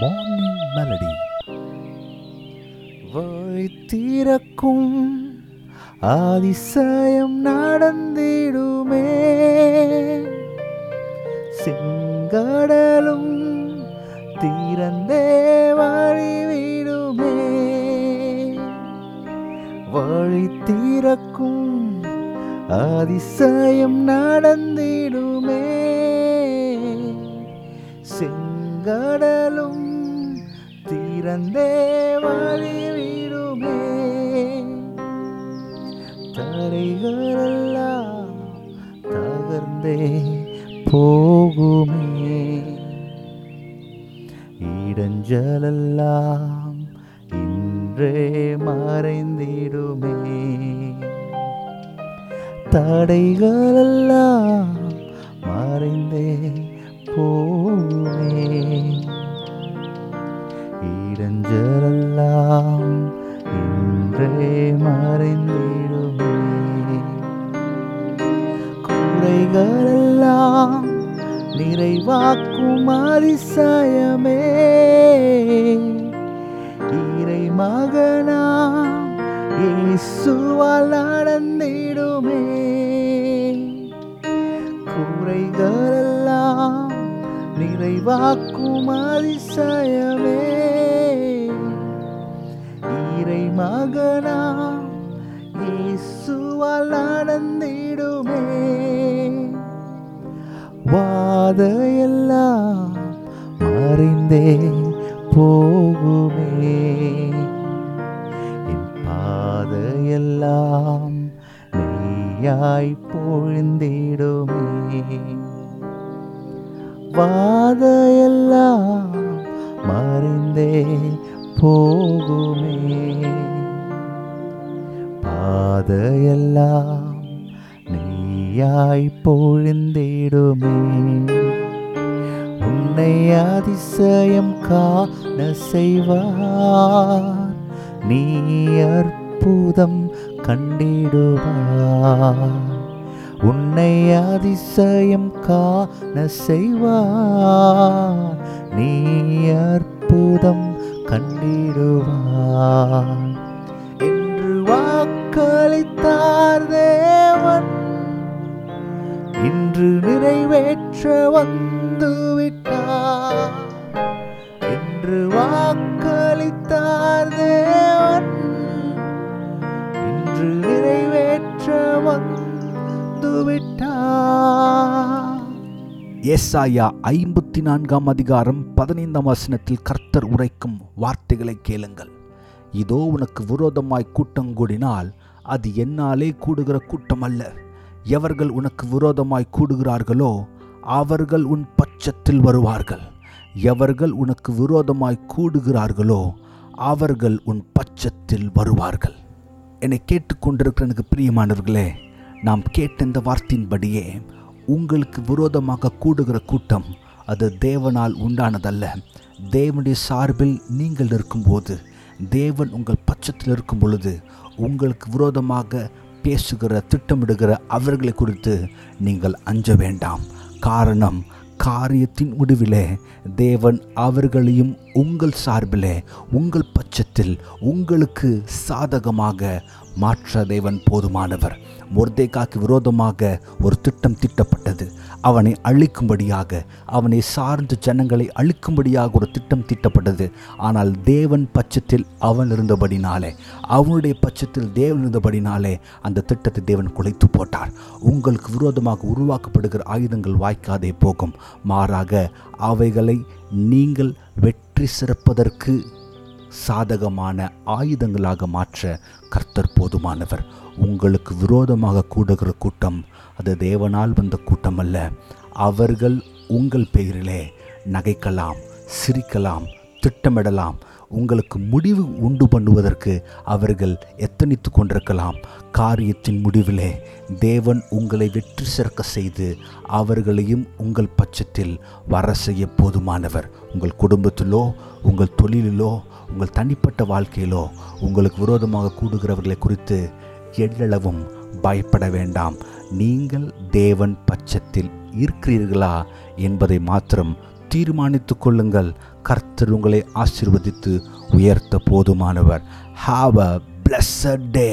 Morning melody வாய் திறக்கும் அதிசயம் நடந்திடுமே. செங்கடலும் திறந்தே வழிவிடுமே. வழி திறக்கும் அதிசயம் நடந்திடுமே. செங்க கடலும் திறந்தே வழிவிடுமே. தரைகளெல்லாம் தகர்ந்தே போகுமே. இடஞ்சலெல்லாம் இன்றே மறைந்திடுமே. தடைகளெல்லாம் மறைந்தே போ குறைகளெல்லாம் நிறைவாக்கும் அதிசயமே. இறை மகனா இசுவால் நடந்திடுமே. குறைகளெல்லாம் நிறைவாக்கும் அதிசயமே. இறை மகனா இசுவால் நடந்திடுமே. வாதையெல்லாம் அறிந்தே போகுமே. என் பாதையெல்லாம் நெய்யாய் பொழுந்திடுமே. வாதையெல்லாம் மறைந்தே போகுமே. பாதையெல்லாம் நெய்யாய் பொழுந்திடுமே. உன்னை அதிசயம் காண செய்வார். நீ அற்புதம் கண்டிடுவார். உன்னை அதிசயம் காண செய்வார். நீ அற்புதம் கண்டிடுவார். என்று வாக்களித்தார் தேவன். இன்று நிறைவேற்ற வந்து வாக்களித்தார் தேவன். இன்று நிறைவேற்ற வந்து ஏசாயா ஐம்பத்தி நான்காம் அதிகாரம் பதினைந்தாம் வசனத்தில் கர்த்தர் உரைக்கும் வார்த்தைகளை கேளுங்கள். இதோ உனக்கு விரோதமாய் கூட்டம் கூடினால் அது என்னாலே கூடுகிற கூட்டம் அல்ல எவர்கள் உனக்கு விரோதமாய் கூடுகிறார்களோ அவர்கள் உன் பட்சத்தில் வருவார்கள். எவர்கள் உனக்கு விரோதமாய் கூடுகிறார்களோ அவர்கள் உன் பட்சத்தில் வருவார்கள். என்னை கேட்டுக்கொண்டிருக்கிற எனக்கு பிரியமானவர்களே நாம் கேட்ட இந்த வார்த்தையின்படியே உங்களுக்கு விரோதமாக கூடுகிற கூட்டம் அது தேவனால் உண்டானதல்ல. தேவனுடைய சார்பில் நீங்கள் இருக்கும்போது தேவன் உங்கள் பட்சத்தில் இருக்கும் பொழுது உங்களுக்கு விரோதமாக பேசுகிற திட்டமிடுகிற அவர்களை குறித்து நீங்கள் அஞ்ச வேண்டாம். காரணம் காரியத்தின் முடிவிலே தேவன் அவர்களையும் உங்கள் சார்பிலே உங்கள் பட்சத்தில் உங்களுக்கு சாதகமாக மாற்ற தேவன் போதுமானவர். மொர்தேக்காக்கு விரோதமாக ஒரு திட்டம் திட்டப்பட்டது. அவனை அழிக்கும்படியாக அவனை சார்ந்த ஜனங்களை அழிக்கும்படியாக ஒரு திட்டம் திட்டப்பட்டது. ஆனால் தேவன் பட்சத்தில் அவன் இருந்தபடினாலே அவனுடைய பட்சத்தில் தேவன் இருந்தபடினாலே அந்த திட்டத்தை தேவன் குலைத்து போட்டார். உங்களுக்கு விரோதமாக உருவாக்கப்படுகிற ஆயுதங்கள் வாய்க்காதே போகும். மாறாக அவைகளை நீங்கள் வெற்றி சிறப்பதற்கு சாதகமான ஆயுதங்களாக மாற்ற கர்த்தர் போதுமானவர். உங்களுக்கு விரோதமாக கூடுகிற கூட்டம் அது தேவனால் வந்த கூட்டம் அல்ல அவர்கள் உங்கள் பெயரிலே நகைக்கலாம் சிரிக்கலாம் திட்டமிடலாம் உங்களுக்கு முடிவு உண்டு பண்ணுவதற்கு அவர்கள் எத்தனித்து கொண்டிருக்கலாம். காரியத்தின் முடிவிலே தேவன் உங்களை வெற்றி சிறக்க செய்து அவர்களையும் உங்கள் பட்சத்தில் வர செய்ய போதுமானவர். உங்கள் குடும்பத்திலோ உங்கள் தொழிலிலோ உங்கள் தனிப்பட்ட வாழ்க்கையிலோ உங்களுக்கு விரோதமாக கூடுகிறவர்களை குறித்து எள்ளளவும் பயப்பட வேண்டாம். நீங்கள் தேவன் பட்சத்தில் இருக்கிறீர்களா என்பதை மாத்திரம் தீர்மானித்துக் கொள்ளுங்கள். கர்த்தர் உங்களை ஆசிர்வதித்து உயர்த்த போதுமானவர். Have a blessed day